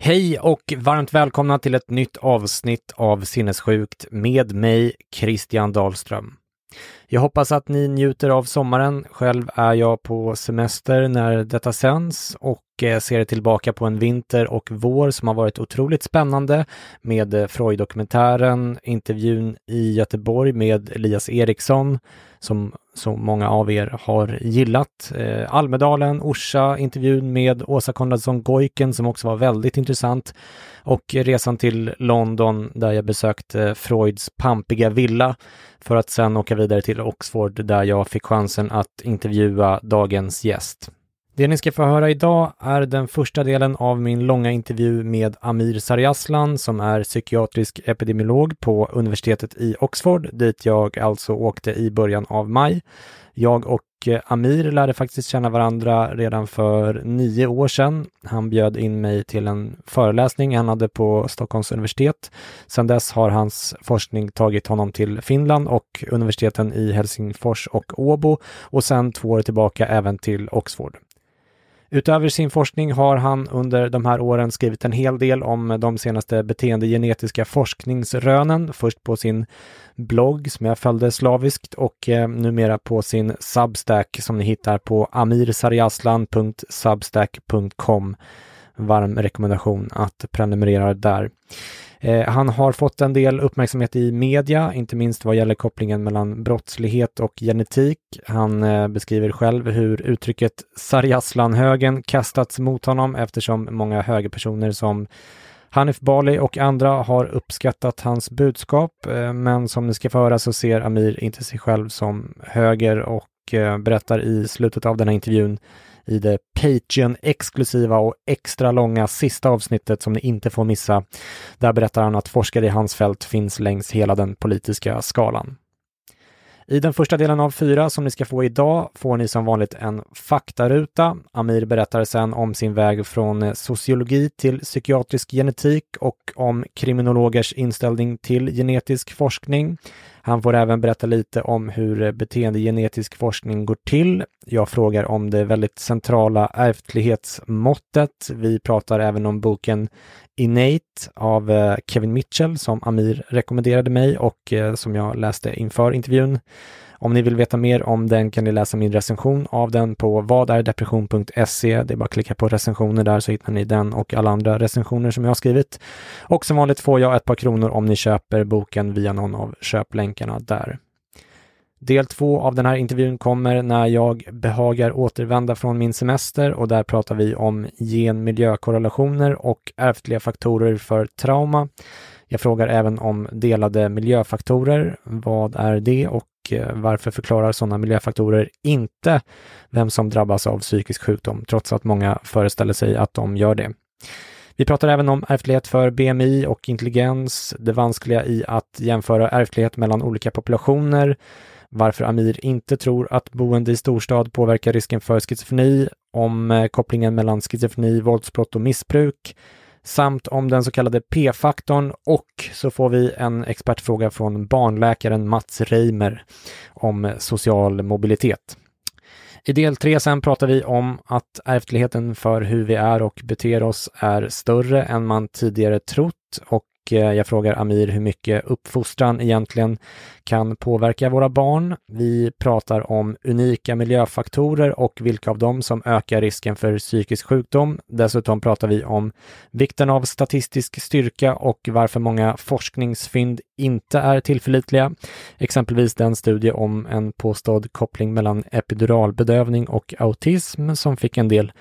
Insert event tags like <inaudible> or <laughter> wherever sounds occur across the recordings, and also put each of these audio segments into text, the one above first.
Hej och varmt välkomna till ett nytt avsnitt av Sinnessjukt med mig, Christian Dahlström. Jag hoppas att ni njuter av sommaren. Själv är jag på semester när detta sänds och Eh, ser tillbaka på en vinter och vår som har varit otroligt spännande med eh, Freud-dokumentären, intervjun i Göteborg med Elias Eriksson som så många av er har gillat. Eh, Almedalen, Orsa, intervjun med Åsa Konradsson Goiken som också var väldigt intressant och resan till London där jag besökte eh, Freuds pampiga villa för att sen åka vidare till Oxford där jag fick chansen att intervjua dagens gäst. Det ni ska få höra idag är den första delen av min långa intervju med Amir Sarjaslan som är psykiatrisk epidemiolog på universitetet i Oxford dit jag alltså åkte i början av maj. Jag och eh, Amir lärde faktiskt känna varandra redan för nio år sedan. Han bjöd in mig till en föreläsning han hade på Stockholms universitet. Sedan dess har hans forskning tagit honom till Finland och universiteten i Helsingfors och Åbo och sedan två år tillbaka även till Oxford. Utöver sin forskning har han under de här åren skrivit en hel del om de senaste beteendegenetiska forskningsrönen. Först på sin blogg som jag följde slaviskt och eh, numera på sin Substack som ni hittar på amirsariaslan.substack.com. Varm rekommendation att prenumerera där. Eh, han har fått en del uppmärksamhet i media, inte minst vad gäller kopplingen mellan brottslighet och genetik. Han eh, beskriver själv hur uttrycket Sarjaslan-högen kastats mot honom eftersom många högerpersoner som Hanif Bali och andra har uppskattat hans budskap, eh, men som ni ska få höra så ser Amir inte sig själv som höger och eh, berättar i slutet av den här intervjun i det Patreon-exklusiva och extra långa sista avsnittet som ni inte får missa. Där berättar han att forskare i hans fält finns längs hela den politiska skalan. I den första delen av fyra som ni ska få idag får ni som vanligt en faktaruta. Amir berättar sen om sin väg från sociologi till psykiatrisk genetik och om kriminologers inställning till genetisk forskning. Han får även berätta lite om hur beteendegenetisk forskning går till. Jag frågar om det väldigt centrala ärftlighetsmåttet. Vi pratar även om boken Innate av eh, Kevin Mitchell som Amir rekommenderade mig och eh, som jag läste inför intervjun. Om ni vill veta mer om den kan ni läsa min recension av den på vadärdepression.se. Det är bara att klicka på recensioner där så hittar ni den och alla andra recensioner som jag har skrivit. Och som vanligt får jag ett par kronor om ni köper boken via någon av köplänkarna där. Del två av den här intervjun kommer när jag behagar återvända från min semester och där pratar vi om gen-miljökorrelationer och ärftliga faktorer för trauma. Jag frågar även om delade miljöfaktorer. Vad är det och eh, varför förklarar sådana miljöfaktorer inte vem som drabbas av psykisk sjukdom, trots att många föreställer sig att de gör det. Vi pratar även om ärftlighet för BMI och intelligens, det vanskliga i att jämföra ärftlighet mellan olika populationer, varför Amir inte tror att boende i storstad påverkar risken för schizofreni, om eh, kopplingen mellan schizofreni, våldsbrott och missbruk, samt om den så kallade P-faktorn och så får vi en expertfråga från barnläkaren Mats Reimer om social mobilitet. I del tre sen pratar vi om att ärftligheten för hur vi är och beter oss är större än man tidigare trott och Eh, jag frågar Amir hur mycket uppfostran egentligen kan påverka våra barn. Vi pratar om unika miljöfaktorer och vilka av dem som ökar risken för psykisk sjukdom. Dessutom pratar vi om vikten av statistisk styrka och varför många forskningsfynd inte är tillförlitliga. Exempelvis den studie om en påstådd koppling mellan epiduralbedövning och autism som fick en del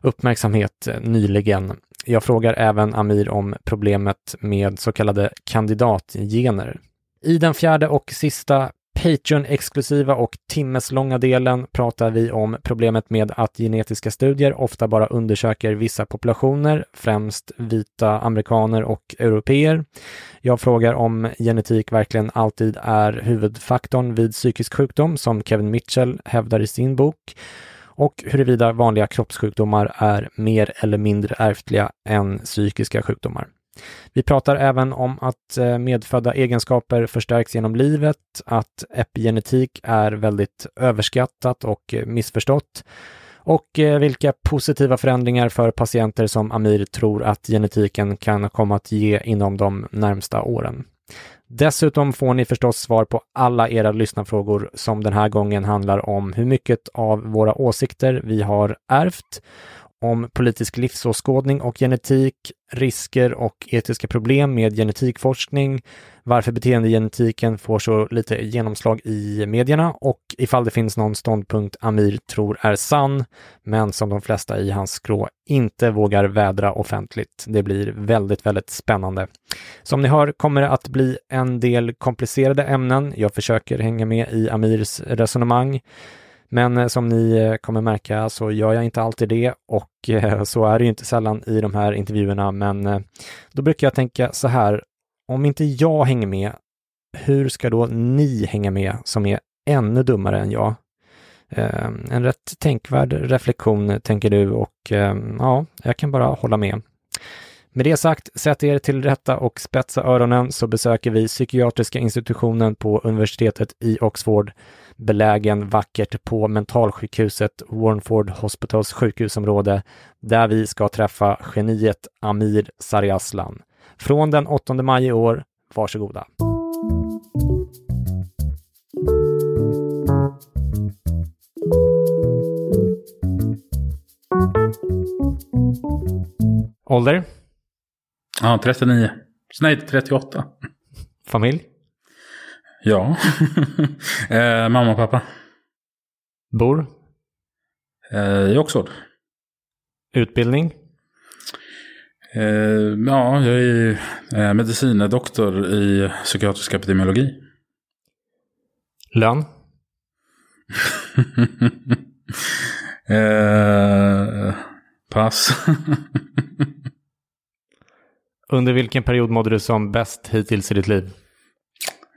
uppmärksamhet eh, nyligen. Jag frågar även Amir om problemet med så kallade kandidatgener. I den fjärde och sista Patreon-exklusiva och timmeslånga delen pratar vi om problemet med att genetiska studier ofta bara undersöker vissa populationer, främst vita amerikaner och europeer. Jag frågar om genetik verkligen alltid är huvudfaktorn vid psykisk sjukdom, som Kevin Mitchell hävdar i sin bok och huruvida vanliga kroppssjukdomar är mer eller mindre ärftliga än psykiska sjukdomar. Vi pratar även om att eh, medfödda egenskaper förstärks genom livet, att epigenetik är väldigt överskattat och eh, missförstått och eh, vilka positiva förändringar för patienter som Amir tror att genetiken kan komma att ge inom de närmsta åren. Dessutom får ni förstås svar på alla era lyssnarfrågor som den här gången handlar om hur mycket av våra åsikter vi har ärvt om politisk livsåskådning och genetik, risker och etiska problem med genetikforskning, varför beteendegenetiken får så lite genomslag i medierna och ifall det finns någon ståndpunkt Amir tror är sann, men som de flesta i hans skrå inte vågar vädra offentligt. Det blir väldigt, väldigt spännande. Som ni hör kommer det att bli en del komplicerade ämnen. Jag försöker hänga med i Amirs resonemang. Men eh, som ni eh, kommer märka så gör jag inte alltid det och eh, så är det ju inte sällan i de här intervjuerna. Men då brukar jag tänka så här, om inte jag hänger med, hur ska då ni hänga med som är ännu dummare än jag? Ehm, en rätt tänkvärd reflektion, tänker du, och ehm, ja, jag kan bara hålla med. Med det sagt, sätt er till rätta och spetsa öronen så besöker vi psykiatriska institutionen på universitetet i Oxford, belägen vackert på mentalsjukhuset Warnford Hospitals sjukhusområde, där vi ska träffa geniet Amir Sariaslan. Från den 8 maj i år, varsågoda. Ålder? Ja, 39. Nej, 38. Familj? Ja. <laughs> eh, mamma och pappa. Bor? Eh, I Oxford. Utbildning? Eh, ja, jag är eh, medicinedoktor i psykiatrisk epidemiologi. Lön? <laughs> eh, pass. <laughs> Under vilken period mådde du som bäst hittills i ditt liv?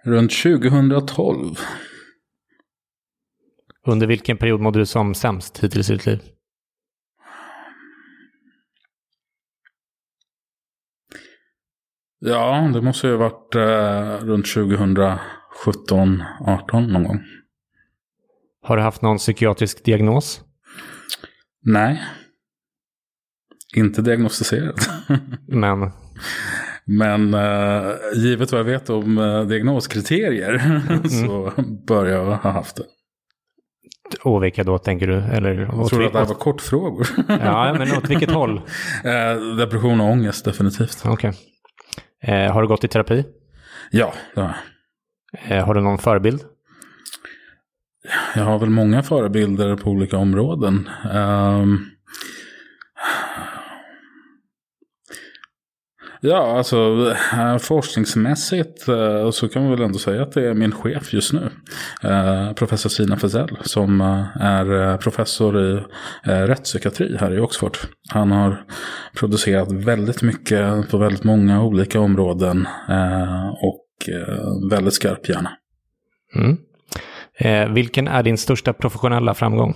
Runt 2012. Under vilken period mådde du som sämst hittills i ditt liv? Ja, det måste ju ha varit eh, runt 2017, 18 någon gång. Har du haft någon psykiatrisk diagnos? Nej. Inte diagnostiserad. <laughs> Men? Men uh, givet vad jag vet om uh, diagnoskriterier mm. <laughs> så bör jag ha haft det. Och vilka då tänker du? Eller, jag tror att det här var kortfrågor. <laughs> ja, men åt vilket håll? Uh, <laughs> depression och ångest definitivt. Okej. Okay. har du gått i terapi? Ja, det har jag. har du någon förebild? Jag har väl många förebilder på olika områden. Um, Ja, alltså eh, forskningsmässigt eh, så kan man väl ändå säga att det är min chef just nu. Eh, professor Sina Fezell som är professor i rättspsykiatri här i Oxford. Han har producerat väldigt mycket på väldigt många olika områden och väldigt skarp hjärna. Mm. Eh, vilken är din största professionella framgång?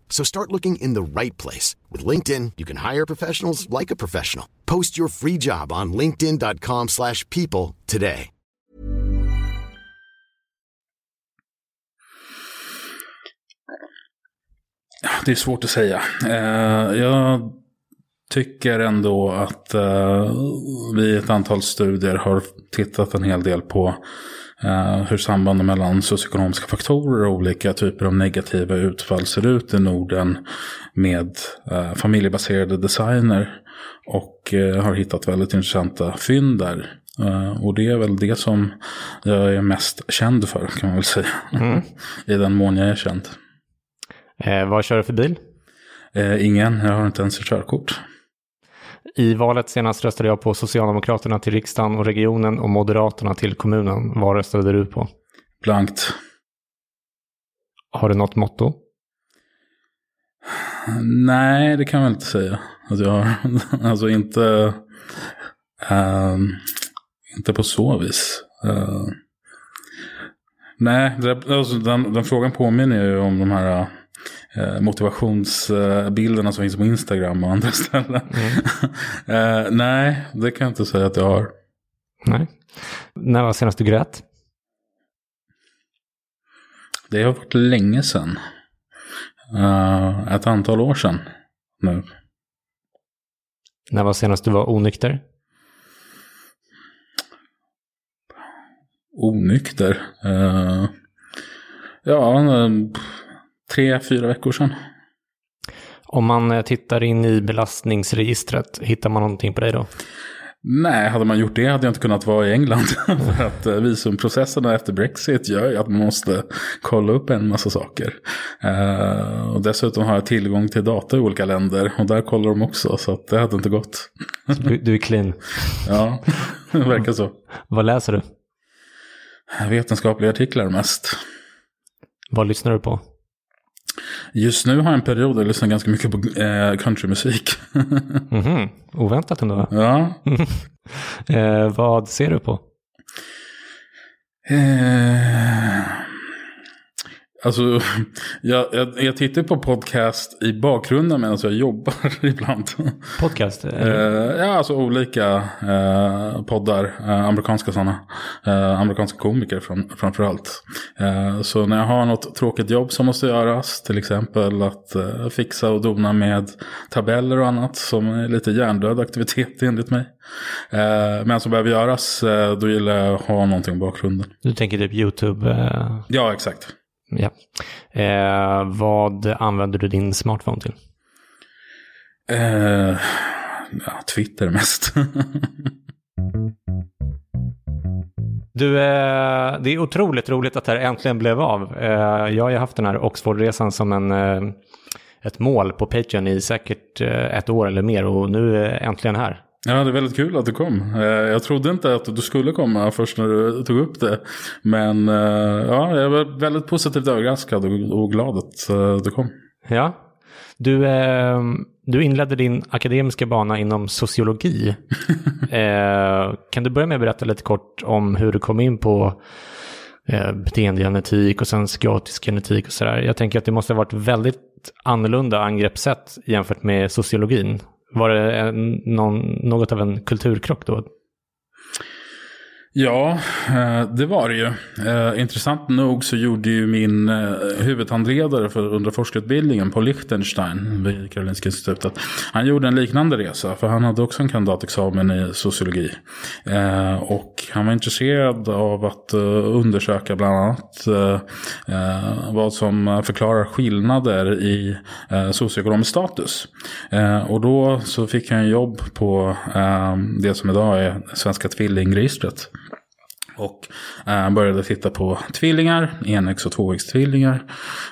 So start looking in the right place. With LinkedIn, you can hire professionals like a professional. Post your free job on linkedin.com slash people today. Det är svårt att säga. Uh, jag tycker ändå att uh, vi i ett antal studier har tittat en hel del på eh, hur sambanden mellan socioekonomiska faktorer och olika typer av negativa utfall ser ut i Norden med eh, familjebaserade designer. Och eh, har hittat väldigt intressanta fynd där. Och det är väl det som jag är mest känd för kan man väl säga. <laughs> I den mån jag är känd. Vad kör du för bil? Ingen, jag har inte ens ett körkort. I valet senast röstade jag på Socialdemokraterna till riksdagen och regionen och Moderaterna till kommunen. Vad röstade du på? Blankt. Har du något motto? Nej, det kan jag inte säga. Alltså, jag har, <laughs> alltså inte, ehm, inte på så vis. Eh, nej, det, alltså, den, den frågan påminner ju om de här motivationsbilderna som finns på Instagram och andra <laughs> ställen. Eh, nej, det kan jag inte säga att jag har. Nej. När var senast du grät? Det har varit länge sedan. Eh, ett antal år sedan nu. När var senast du var onykter? Onykter. Eh, ja, eh, tre, fyra veckor sedan. Om man eh, tittar in i belastningsregistret, hittar man någonting på dig då? Nej, hade man gjort det hade jag inte kunnat vara i England. <laughs> För att eh, visumprocesserna efter Brexit gör ju att man måste kolla upp en massa saker. Eh, och dessutom har jag tillgång till data i olika länder. Och där kollar de också, så att det hade inte gått. Du, du är clean. <laughs> Ja, <laughs> det verkar så. Vad läser du? Vetenskapliga artiklar mest. Vad lyssnar du på? Just nu har jag en period där jag lyssnar ganska mycket på eh, countrymusik. <laughs> Mhm, Oväntat ändå. ja. <laughs> Eh, vad ser du på? Eh, alltså, <laughs> jag, jag, jag tittar på podcast i bakgrunden medan jag jobbar <laughs> ibland. Podcast? Eh, eller? ja, alltså olika eh, poddar, eh, amerikanska sådana. Eh, amerikanska komiker fram, framförallt. Eh, så när jag har något tråkigt jobb som måste göras, till exempel att eh, fixa och dona med tabeller och annat som är lite hjärndöd aktivitet <laughs> enligt mig. Eh, men som behöver göras, eh, då gillar jag att ha någonting i bakgrunden. Du tänker typ YouTube? Eh, Ja, exakt. Ja. Eh, vad använder du din smartphone till? Eh, ja, Twitter mest. <laughs> Du, eh, det är otroligt roligt att det här äntligen blev av. Eh, jag har ju haft den här Oxfordresan som en, eh, ett mål på Patreon i säkert eh, ett år eller mer och nu är jag äntligen här. Ja, det är väldigt kul att du kom. Eh, Jag trodde inte att du skulle komma först när du tog upp det. Men eh, ja, jag var väldigt positivt överraskad och, glad att eh, du kom. Ja. Du, du inledde din akademiska bana inom sociologi. <laughs> kan du börja med att berätta lite kort om hur du kom in på beteendegenetik och sen psykiatrisk genetik och sådär. Jag tänker att det måste ha varit väldigt annorlunda angreppssätt jämfört med sociologin. Var det en, någon, något av en kulturkrock då? Ja, eh, det var det ju. Eh, intressant nog så gjorde ju min eh, huvudhandledare för under forskarutbildningen på Liechtenstein vid Karolinska institutet. Han gjorde en liknande resa för han hade också en kandidatexamen i sociologi. Och han var intresserad av att undersöka bland annat vad som förklarar skillnader i socioekonomisk status. Och då så fick han jobb på det som idag är Svenska tvillingregistret. Och eh, började titta på tvillingar, enäggs och tvåäggstvillingar.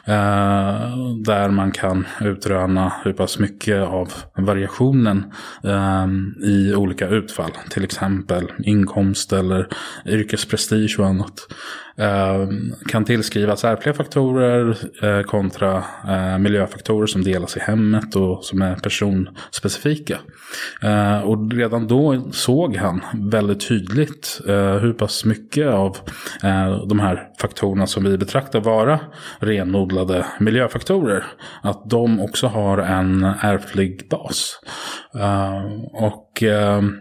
Eh, där man kan utröna hur pass mycket av variationen eh, i olika utfall. Till exempel inkomst eller yrkesprestige och annat. Ehm, kan tillskrivas ärftliga faktorer eh, kontra eh, miljöfaktorer som delas i hemmet och som är personspecifika. Eh, och redan då såg han väldigt tydligt hur pass mycket av de här faktorerna som vi betraktar vara renodlade miljöfaktorer, att de också har en ärftlig bas. Ehm, och ehm,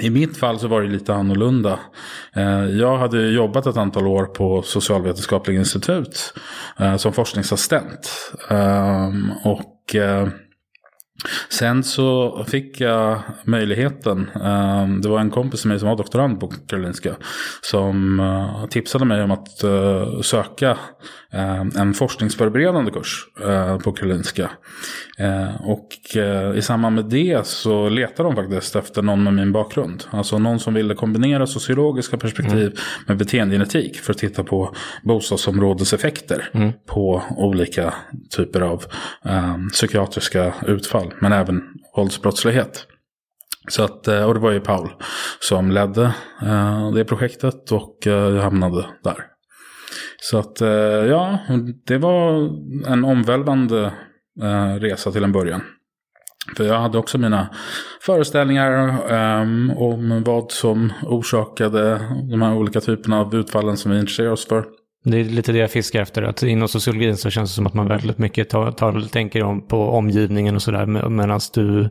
i mitt fall så var det lite annorlunda. Eh, jag hade jobbat ett antal år på Socialvetenskapliga institut eh, som forskningsassistent. Ehm, och eh, Sen så fick jag möjligheten. Ehm, det var en kompis med mig som var doktorand på Karolinska. Som tipsade mig om att söka en forskningsförberedande kurs på Karolinska. Eh, och eh, i samband med det så letar de faktiskt efter någon med min bakgrund. Alltså någon som ville kombinera sociologiska perspektiv mm. med beteendegenetik för att titta på bostadsområdeseffekter mm. på olika typer av psykiatriska utfall. Men även våldsbrottslighet. Så att, eh, och det var ju Paul som ledde eh, det projektet och eh, jag hamnade där. Så att ja, det var en omvälvande resa till en början. För jag hade också mina föreställningar um, om vad som orsakade de här olika typerna av utfallen som vi intresserar oss för. Det är lite det jag fiskar efter. Att inom sociologin så känns det som att man väldigt mycket tar, tar, tänker om på omgivningen och sådär. Medan du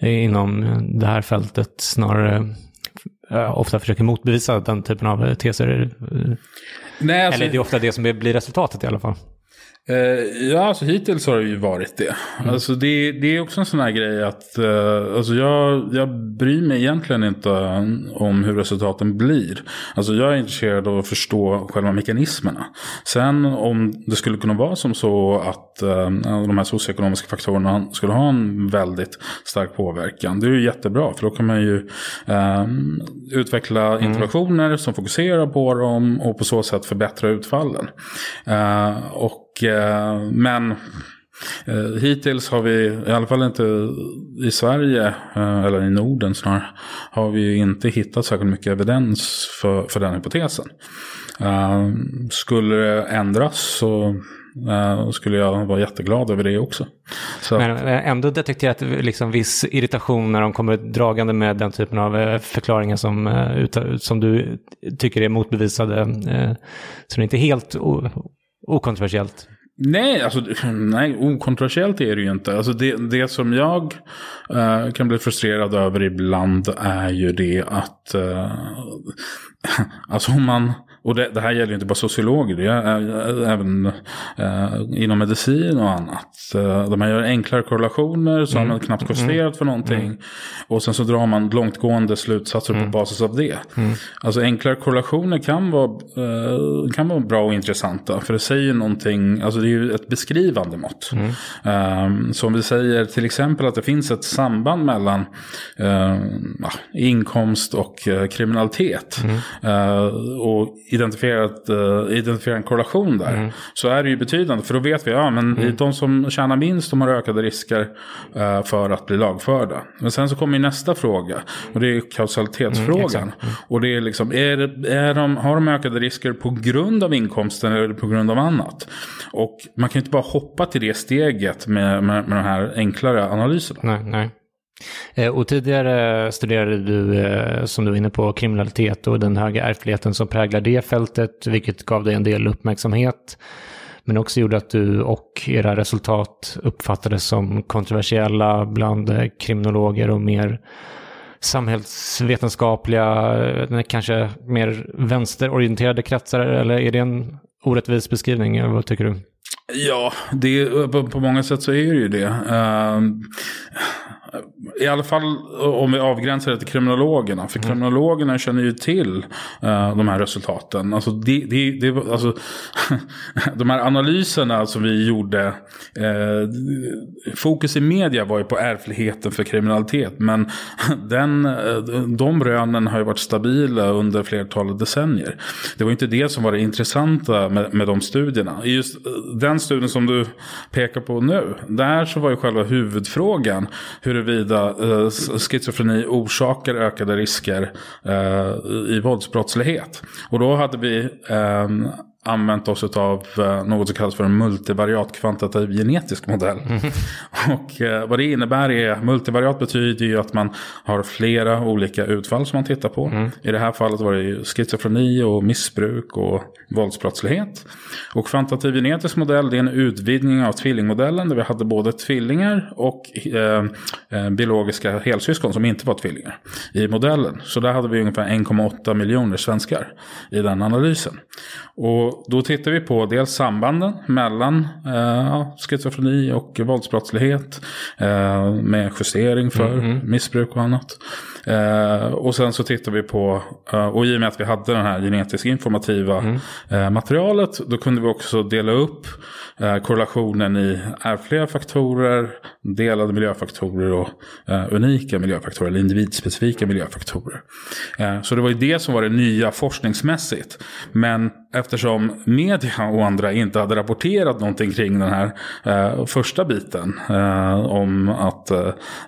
inom det här fältet snarare äh, ofta försöker motbevisa den typen av teser. Nej, alltså... Eller det är ofta det som blir resultatet i alla fall. Uh, ja, alltså hittills har det ju varit det. Mm. Alltså det, det är också en sån här grej att uh, alltså jag, jag bryr mig egentligen inte om hur resultaten blir. Alltså jag är intresserad av att förstå själva mekanismerna. Sen om det skulle kunna vara som så att uh, de här socioekonomiska faktorerna skulle ha en väldigt stark påverkan. Det är ju jättebra för då kan man ju utveckla mm. interventioner som fokuserar på dem och på så sätt förbättra utfallen. och Eh, men eh, hittills har vi, i alla fall inte i Sverige, eh, eller i Norden snarare, har vi inte hittat särskilt mycket evidens för, för den hypotesen. Eh, skulle det ändras så eh, skulle jag vara jätteglad över det också. Så. Men ändå detekterat liksom viss irritation när de kommer dragande med den typen av förklaringar som, som du tycker är motbevisade. Så det är inte helt okontroversiellt. Nej, alltså, <clears throat> nej, okontroversiellt är det ju inte. Alltså det, det som jag uh, kan bli frustrerad över ibland är ju det att uh, <laughs> alltså om man och det, det, här gäller inte bara sociologer, det är även eh, inom medicin och annat. Eh, de här gör enklare korrelationer så mm. man knappt justerat mm. för någonting. Mm. Och sen så drar man långtgående slutsatser mm. på basis av det. Mm. Alltså enklare korrelationer kan vara, eh, kan vara bra och intressanta. För det säger någonting, alltså det är ju ett beskrivande mått. Um, så om vi säger till exempel att det finns ett samband mellan uh, inkomst och uh, kriminalitet. Uh, identifierat, uh, identifiera en korrelation där. Mm. Så är det ju betydande. För då vet vi, ja men mm. de som tjänar minst de har ökade risker uh, för att bli lagförda. Men sen så kommer nästa fråga. Och det är kausalitetsfrågan. Mm, och det är liksom, är, är de, har de ökade risker på grund av inkomsten eller på grund av annat? Och man kan ju inte bara hoppa till det steget med, med, med de här enklare analyserna. Nej, nej. Eh, och tidigare studerade du, eh, som du var inne på, kriminalitet och den höga ärftligheten som präglar det fältet, vilket gav dig en del uppmärksamhet. Men också gjorde att du och era resultat uppfattades som kontroversiella bland eh, kriminologer och mer samhällsvetenskapliga, kanske mer vänsterorienterade kretsar, eller är det en orättvis beskrivning? Vad tycker du? Ja, det, på, på många sätt så är det ju det. Uh, i alla fall om vi avgränsar det till kriminologerna. För mm. kriminologerna känner ju till uh, de här resultaten. Alltså, det, det, det, alltså, <laughs> de här analyserna som vi gjorde. Uh, fokus i media var ju på ärftligheten för kriminalitet. Men <laughs> den, uh, de rönen har ju varit stabila under flertalet decennier. Det var inte det som var det intressanta med, med de studierna. Just den studien som du pekar på nu. Där så var ju själva huvudfrågan huruvida eh, schizofreni orsakar ökade risker eh, i våldsbrottslighet. Och då hade vi eh, använt oss av eh, något som kallas för en multivariat kvantitativ genetisk modell. Mm. <laughs> Och eh, vad det innebär är, multivariat betyder ju att man har flera olika utfall som man tittar på. Mm. I det här fallet var det ju schizofreni och missbruk och våldsbrottslighet. Och kvantitativ genetisk modell det är en utvidgning av tvillingmodellen där vi hade både tvillingar och eh, eh biologiska helsyskon som inte var tvillingar i modellen. Så där hade vi ungefär 1,8 miljoner svenskar i den analysen. Och då tittar vi på dels sambanden mellan eh, schizofreni och våldsbrottslighet. Eh, med justering för mm -hmm. missbruk och annat. Eh, och sen så tittar vi på, eh, och i och med att vi hade den här genetiskt informativa mm. eh, materialet, då kunde vi också dela upp eh, korrelationen i ärftliga faktorer, delade miljöfaktorer och eh, unika miljöfaktorer, eller individspecifika miljöfaktorer. Eh, så det var ju det som var det nya forskningsmässigt. Men eftersom media och andra inte hade rapporterat någonting kring den här första biten om att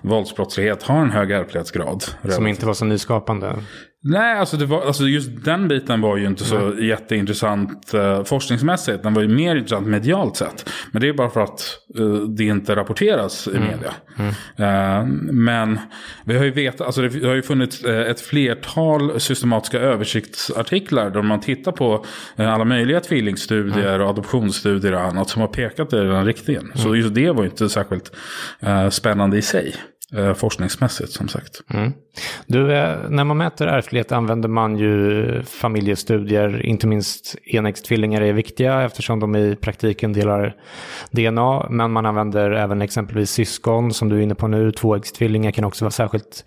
våldsbrottslighet har en hög ärftlighetsgrad som inte var så nyskapande. Nej, alltså, det var, alltså just den biten var ju inte så mm. jätteintressant uh, forskningsmässigt. Den var ju mer intressant medialt sett. Men det är bara för att uh, det inte rapporteras i mm. media. Mm. Uh, men vi har ju vetat, alltså det har ju funnits ett flertal systematiska översiktsartiklar. Där man tittar på alla möjliga tvillingstudier och adoptionsstudier och annat. Som har pekat i den riktningen. Så just det var ju inte särskilt spännande i sig eh, forskningsmässigt som sagt. Mm. Du, eh, när man mäter ärftlighet använder man ju familjestudier, inte minst enäggstvillingar är viktiga eftersom de i praktiken delar DNA, men man använder även exempelvis syskon som du är inne på nu, tvåäggstvillingar kan också vara särskilt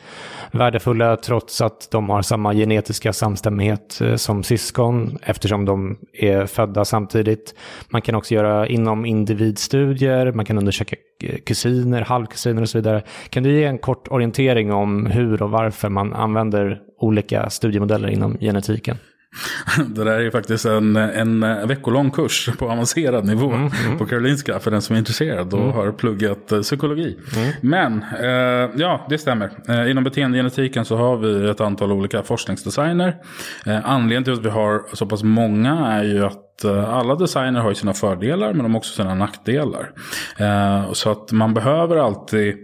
värdefulla trots att de har samma genetiska samstämmighet eh, som syskon eftersom de är födda samtidigt. Man kan också göra inom individstudier, man kan undersöka eh, kusiner, halvkusiner och så vidare. Kan du ge en kort orientering om hur och varför man använder olika studiemodeller inom genetiken? Det där är faktiskt en, en veckolång kurs på avancerad nivå mm, mm. på Karolinska för den som är intresserad och mm. har pluggat eh, psykologi. Mm. Men eh, ja, det stämmer. Eh, inom beteendegenetiken så har vi ett antal olika forskningsdesigner. Eh, anledningen till att vi har så pass många är ju att eh, alla designer har ju sina fördelar men de har också sina nackdelar. Eh, så att man behöver alltid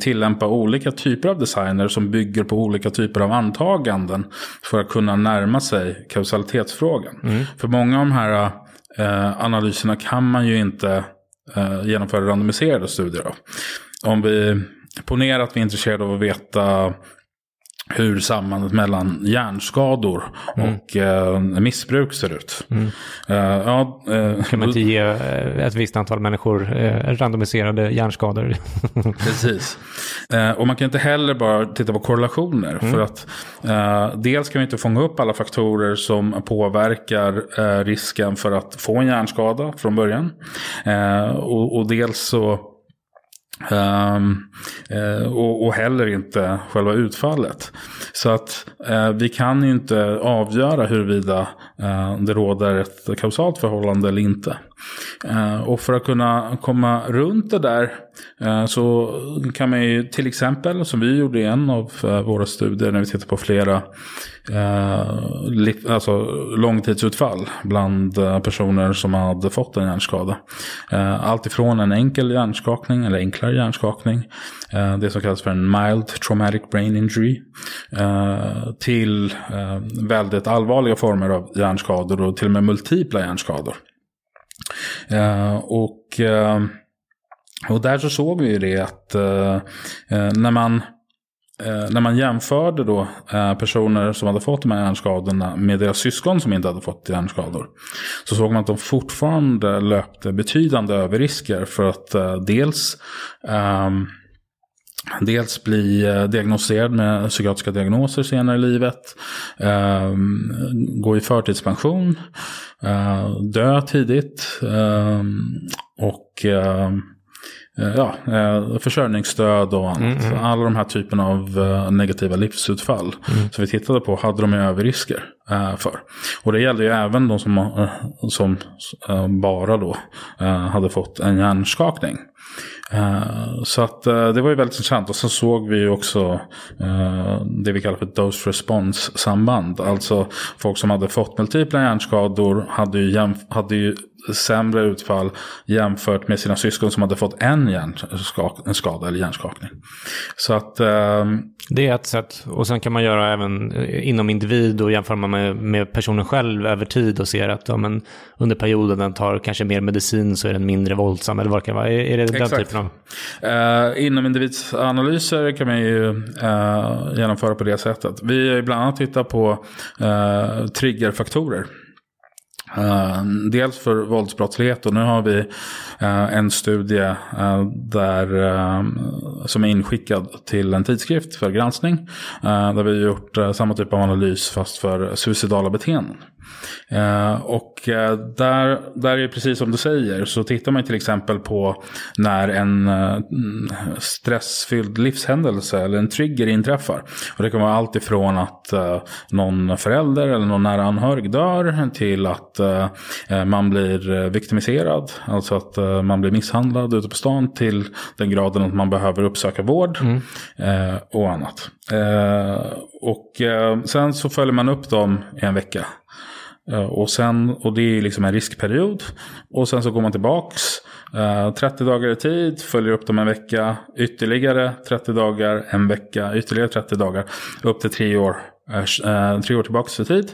tillämpa olika typer av designer som bygger på olika typer av antaganden för att kunna närma sig kausalitetsfrågan. Mm. För många av de här eh, analyserna kan man ju inte eh, genomföra randomiserade studier av. Om vi ponerar att vi är intresserade av att veta hur sambandet mellan hjärnskador mm. och eh, missbruk ser ut. Mm. Uh, ja, uh, kan man inte ge ett visst antal människor uh, randomiserade hjärnskador? <laughs> Precis. och man kan inte heller bara titta på korrelationer. Mm. För att dels kan vi inte fånga upp alla faktorer som påverkar risken för att få en hjärnskada från början. Och, och dels så Um, uh, och, och, heller inte själva utfallet. Så att uh, vi kan ju inte avgöra huruvida uh, det råder ett kausalt förhållande eller inte. Eh, och för att kunna komma runt det där eh, så kan man ju till exempel, som vi gjorde i en av eh, våra studier när vi tittar på flera alltså långtidsutfall bland personer som hade fått en hjärnskada. Allt ifrån en enkel hjärnskakning eller enklare hjärnskakning, det som kallas för en mild traumatic brain injury, till väldigt allvarliga former av hjärnskador och till och med multipla hjärnskador. Eh, och, eh, och där så såg vi ju det att eh, när man när man jämförde då personer som hade fått de här hjärnskadorna med deras syskon som inte hade fått hjärnskador. Så såg man att de fortfarande löpte betydande överrisker för att dels um, Dels bli eh, diagnostiserad med psykiatriska diagnoser senare i livet. Eh, gå i förtidspension. Eh, dö tidigt. Eh, och ehm, ja, försörjningsstöd och annat. Mm, Alla de här typerna av negativa livsutfall mm. som vi tittade på hade de överrisker för. Och det gällde ju även de som, som bara då hade fått en hjärnskakning. Så att det var ju väldigt intressant. Och så såg vi ju också det vi kallar för dose response samband. Alltså folk som hade fått multipla hjärnskador hade ju, hade ju sämre utfall jämfört med sina syskon som hade fått en, hjärnskak en skada eller hjärnskakning. Så att... Um... Det är ett sätt. Och sen kan man göra även eh, inom individ och jämföra med, med personen själv över tid och ser att ja, men under perioden den tar kanske mer medicin så är den mindre våldsam. Eller vad det kan vara. Är, är det den Exakt. typen av... Uh, inom individsanalyser kan man ju uh, genomföra på det sättet. Vi har bland annat tittat på uh, triggerfaktorer. Uh, dels för våldsbrottslighet och nu har vi uh, en studie uh, där, som är inskickad till en tidskrift för granskning. där vi har gjort samma typ av analys fast för suicidala beteenden. Och där, där är det precis som du säger, så tittar man till exempel på när en stressfylld livshändelse eller en trigger inträffar. Och det kan vara allt ifrån att någon förälder eller någon nära anhörig dör till att man blir viktimiserad, alltså att man blir misshandlad ute på stan till den graden att man behöver uppsöka vård mm. och annat. och sen så följer man upp dem i en vecka. Eh, och, sen, och det är liksom en riskperiod. Och sen så går man tillbaks. 30 eh, dagar i tid, följer upp dem en vecka. Ytterligare 30 dagar, en vecka, ytterligare 30 dagar. Upp till tre år, eh, tre år tillbaks i tid.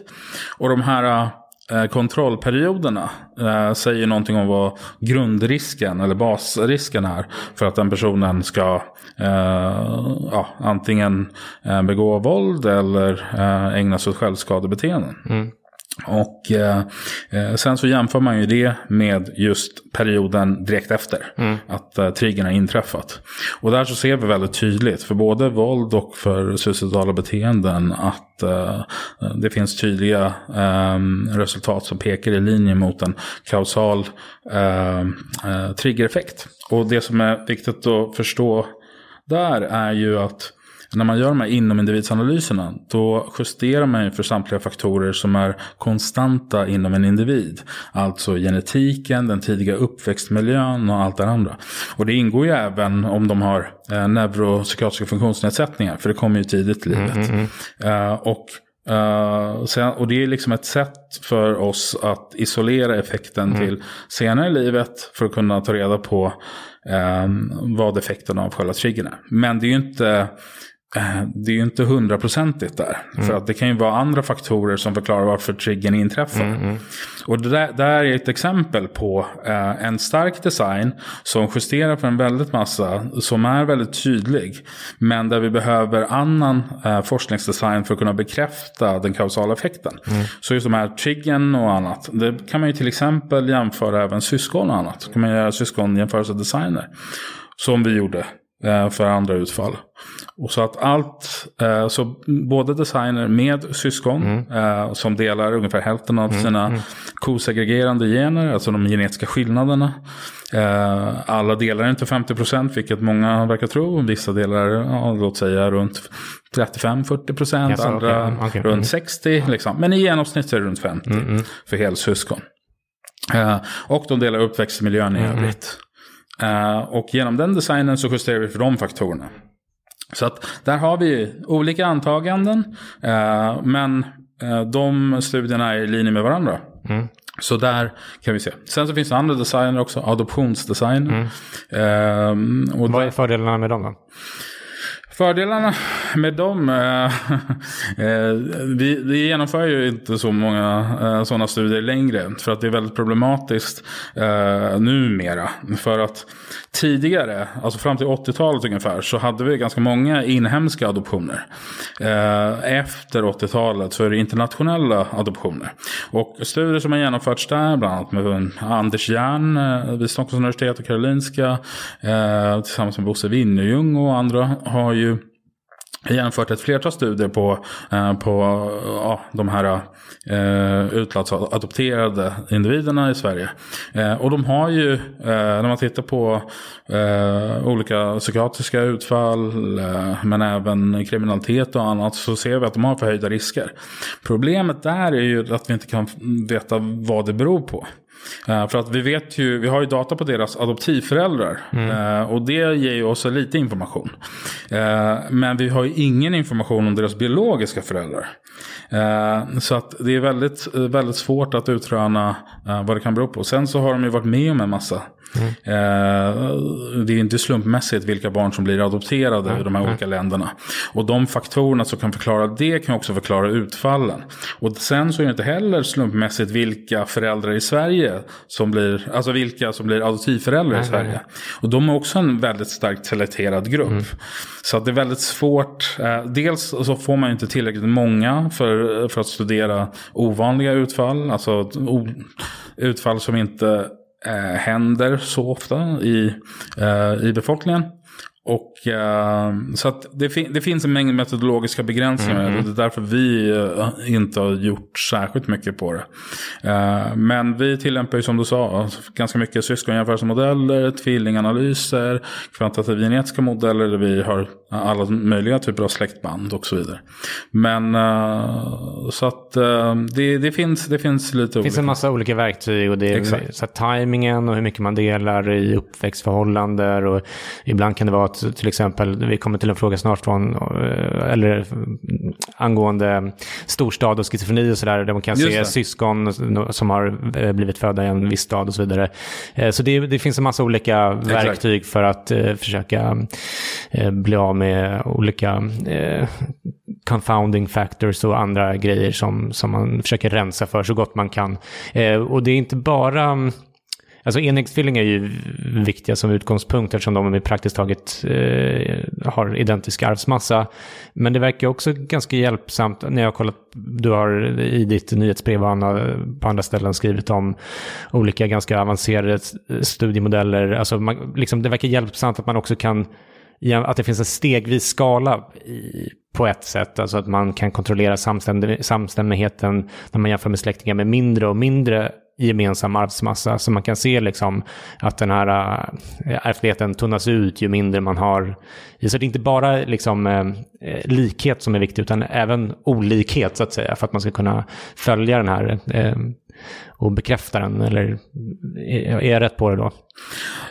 Och de här Eh, kontrollperioderna eh, säger någonting om vad grundrisken eller basrisken är för att den personen ska eh, ja, antingen begå våld eller ägna sig åt självskadebeteenden. Mm. Och eh, eh, sen så jämför man ju det med just perioden direkt efter mm. att eh, triggern har inträffat. Och där så ser vi väldigt tydligt för både våld och för suicidala beteenden att eh, det finns tydliga eh, resultat som pekar i linje mot en kausal eh, eh, triggereffekt. Och det som är viktigt att förstå där är ju att när man gör de här inomindividsanalyserna då justerar man ju för samtliga faktorer som är konstanta inom en individ. Alltså genetiken, den tidiga uppväxtmiljön och allt det andra. Och det ingår ju även om de har eh, neuropsykiatriska funktionsnedsättningar, för det kommer ju tidigt i livet. Mm, mm, mm. Uh, och Uh, sen, och det är liksom ett sätt för oss att isolera effekten mm. till senare i livet för att kunna ta reda på uh, vad effekten av själva triggern är. Men det är ju inte Eh, det är ju inte hundraprocentigt där. Mm. För att det kan ju vara andra faktorer som förklarar varför triggern inträffar. Mm, mm. Och det där, där, är ett exempel på eh, en stark design som justerar för en väldigt massa. Som är väldigt tydlig. Men där vi behöver annan eh, forskningsdesign för att kunna bekräfta den kausala effekten. Mm. Så just de här triggern och annat. Det kan man ju till exempel jämföra även syskon och annat. kan man göra syskonjämförelsedesigner. Som vi gjorde eh, för andra utfall. Och så att allt, eh, så både designer med syskon mm. eh, som delar ungefär hälften av mm. sina mm. kosegregerande gener, alltså de genetiska skillnaderna. Eh, alla delar inte 50 procent, vilket många verkar tro. Vissa delar, ja, låt säga runt 35-40 procent, yes, andra okay. Okay. runt mm. 60. Liksom. Men i genomsnitt är det runt 50 mm, mm. för helsyskon. Eh, och de delar uppväxtmiljön i övrigt. Uh, och genom den designen så justerar vi för de faktorerna. Så att där har vi olika antaganden. Eh, men eh, de studierna är i linje med varandra. Mm. Så där kan vi se. Sen så finns det andra designer också, adoptionsdesign. Mm. Eh, och Vad är fördelarna med dem då? Fördelarna med dem, eh, eh, vi, vi genomför ju inte så många eh, sådana studier längre. För att det är väldigt problematiskt eh, numera. För att tidigare, alltså fram till 80-talet ungefär, så hade vi ganska många inhemska adoptioner. Eh, efter 80-talet så är det internationella adoptioner. Och studier som har genomförts där, bland annat med Anders Jern eh, vid Stockholms universitet och Karolinska, eh, tillsammans med Bosse Winnerljung och andra, har ju jämfört ett flertal studier på, eh, på ja, de här eh, utlandsadopterade individerna i Sverige. Eh, och de har ju, eh, när man tittar på eh, olika psykiatriska utfall, eh, men även kriminalitet och annat, så ser vi att de har förhöjda risker. Problemet där är ju att vi inte kan veta vad det beror på. Uh, för att vi vet ju, vi har ju data på deras adoptivföräldrar. Mm. Uh, och det ger ju oss lite information. Uh, men vi har ju ingen information om deras biologiska föräldrar. så att det är väldigt, väldigt svårt att utröna vad det kan bero på. Sen så har de ju varit med om en massa Mm. det är inte slumpmässigt vilka barn som blir adopterade mm. i de här olika länderna. Och de faktorerna som kan förklara det kan också förklara utfallen. Och sen så är det inte heller slumpmässigt vilka föräldrar i Sverige som blir, alltså vilka som blir adoptivföräldrar i Sverige. Och de är också en väldigt starkt selekterad grupp. Mm. Så att det är väldigt svårt. Eh, dels så får man inte tillräckligt många för, för att studera ovanliga utfall. Alltså utfall som inte eh, händer så ofta i, eh, i befolkningen. Och, uh, så det, fin det, finns en mängd metodologiska begränsningar. Mm. Och det är därför vi uh, inte har gjort särskilt mycket på det. Uh, men vi tillämpar ju som du sa ganska mycket syskonjämförelsemodeller, tvillinganalyser, kvantitativa genetiska modeller där vi har alla möjliga typer av släktband och så vidare. Men så att det, det, finns, det finns lite Det finns en massa olika verktyg och det är så tajmingen och hur mycket man delar i uppväxtförhållanden. Och ibland kan det vara att till exempel, vi kommer till en fråga snart från, eh, eller angående storstad och schizofreni och sådär, där man kan se syskon som har eh, blivit födda i en viss stad och så vidare. Eh, så det, det finns en massa olika Exakt. verktyg för att försöka bli av med olika confounding factors och andra grejer som, som man försöker rensa för så gott man kan. och det är inte bara Alltså enäggstvillingar är ju viktiga som utgångspunkt eftersom de är praktiskt taget eh, har identisk arvsmassa. Men det verkar också ganska hjälpsamt när jag har kollat, du har i ditt nyhetsbrev och på andra ställen skrivit om olika ganska avancerade studiemodeller. Alltså man, liksom, det verkar hjälpsamt att man också kan att det finns en stegvis skala i, på ett sätt. Alltså att man kan kontrollera samstämmigheten när man jämför med släktingar med mindre och mindre gemensam arvsmassa. Så man kan se liksom att den här eh, ärftligheten tunnas ut ju mindre man har. Så det är inte bara liksom, eh, likhet som är viktigt, utan även olikhet så att säga. För att man ska kunna följa den här eh, och bekräfta den. Eller är jag rätt på det då?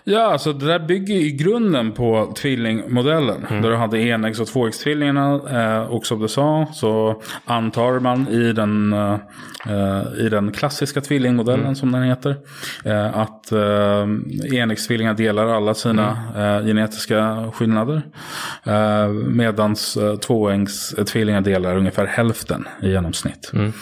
Ja, alltså det där bygger i grunden på tvillingmodellen. Mm. Där du hade enäggs och tvåäggstvillingarna. Eh, och som du sa så antar man i den, eh, i den klassiska tvillingmodellen mm. som den heter. Eh, att enäggstvillingar delar alla sina mm. genetiska skillnader. Medan tvåäggstvillingar delar ungefär hälften i genomsnitt. Mm.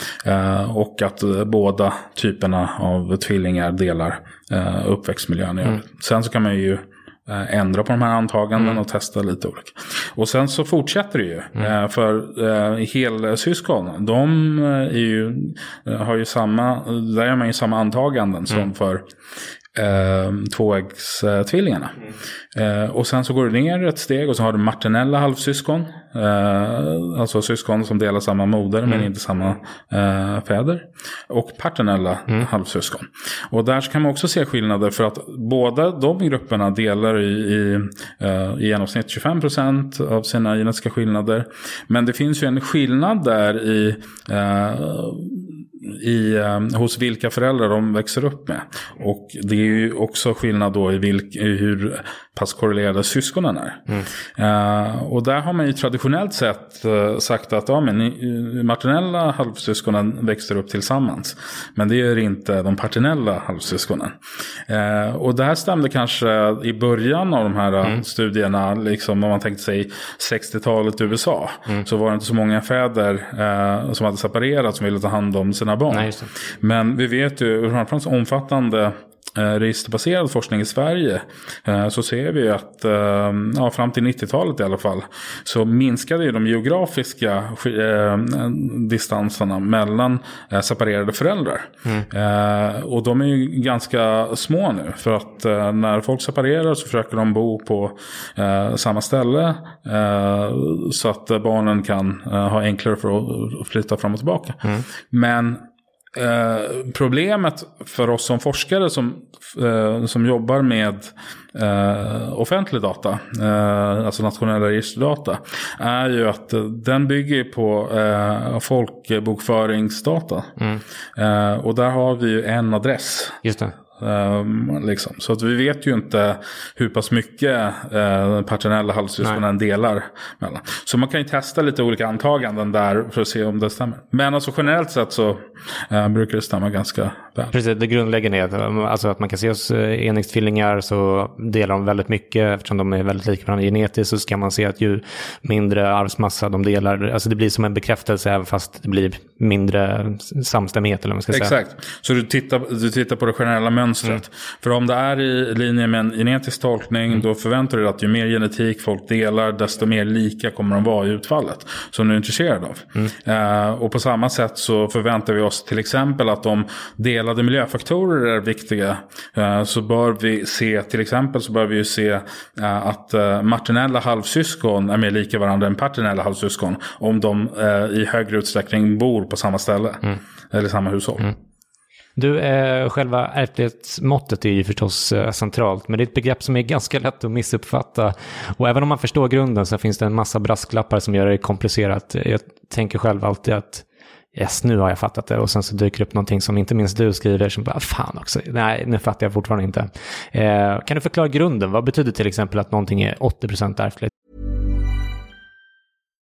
Och att båda typerna av tvillingar delar eh, uppväxtmiljön. Mm. Sen så kan man ju eh, ändra på de här antaganden mm. och testa lite olika. Och sen så fortsätter det ju. Mm. Eh, för eh, helsyskon, de är ju, har ju samma, där är man ju samma antaganden som mm. för eh, tvåäggstvillingarna. Mm. Eh, och sen så går du ner ett steg och så har du martinella halvsyskon. Eh, alltså syskon som delar samma moder mm. men inte samma eh, fäder. Och paternella mm. halvsyskon. Och där kan man också se skillnader för att båda de grupperna delar i, i, eh, i genomsnitt 25% av sina genetiska skillnader. Men det finns ju en skillnad där i eh, i, ehm, hos vilka föräldrar de växer upp med. Och det är ju också skillnad då i, vilk, i hur pass korrelerade syskonen är. Mm. Uh, och där har man ju traditionellt sett uh, sagt att ja, men, uh, martinella halvsyskonen växer upp tillsammans. Men det gör inte de partinella halvsyskonen. Uh, och det här stämde kanske i början av de här mm. studierna, liksom, om man tänkte sig 60-talet i USA. Mm. Så var det inte så många fäder som hade separerat som ville ta hand om sina barn. Nej, Men vi vet ju hur omfattande eh, registerbaserad forskning i Sverige eh, så ser vi att eh, ja, fram till 90-talet i alla fall så minskade ju de geografiska eh, distanserna mellan eh, separerade föräldrar. Eh, och de är ju ganska små nu för att eh, när folk separerar så försöker de bo på eh, samma ställe eh, så att barnen kan eh, ha enklare för att flytta fram och tillbaka. Men Eh, problemet för oss som forskare som, eh, som jobbar med eh, offentlig data, eh, alltså nationella registerdata, är ju att eh, den bygger på folkbokföringsdata. Eh, och där har vi ju en adress. Just det. Um, liksom. Så att vi vet ju inte hur pass mycket uh, paternella halvsyskonen delar mellan. Så man kan ju testa lite olika antaganden där för att se om det stämmer. Men alltså generellt sett så uh, brukar det stämma ganska. Precis, det grundläggande är att, alltså att man kan se hos eh, enäggstvillingar så delar de väldigt mycket eftersom de är väldigt lika varandra genetiskt så ska man se att ju mindre arvsmassa de delar, alltså det blir som en bekräftelse även fast det blir mindre samstämmighet eller vad man ska säga. Exakt, så du tittar, du tittar på det generella mönstret. För om det är i linje med en genetisk tolkning då förväntar du dig att ju mer genetik folk delar desto mer lika kommer de vara i utfallet. Som du är intresserad av. Eh, och på samma sätt så förväntar vi oss till exempel att om delade miljöfaktorer är viktiga eh, så bör vi se, till exempel så bör vi ju se eh, att eh, maternella halvsyskon är mer lika varandra än paternella halvsyskon. Om de i högre utsträckning bor på samma ställe. Eller samma hushåll. Du, eh, själva ärftlighetsmåttet är ju förstås eh, centralt, men det är ett begrepp som är ganska lätt att missuppfatta. Och även om man förstår grunden så finns det en massa brasklappar som gör det komplicerat. Jag tänker själv alltid att yes, nu har jag fattat det. Och sen så dyker det upp någonting som inte minst du skriver som bara, fan också, nej, nu fattar jag fortfarande inte. Eh, kan du förklara grunden? Vad betyder till exempel att någonting är 80% ärftligt?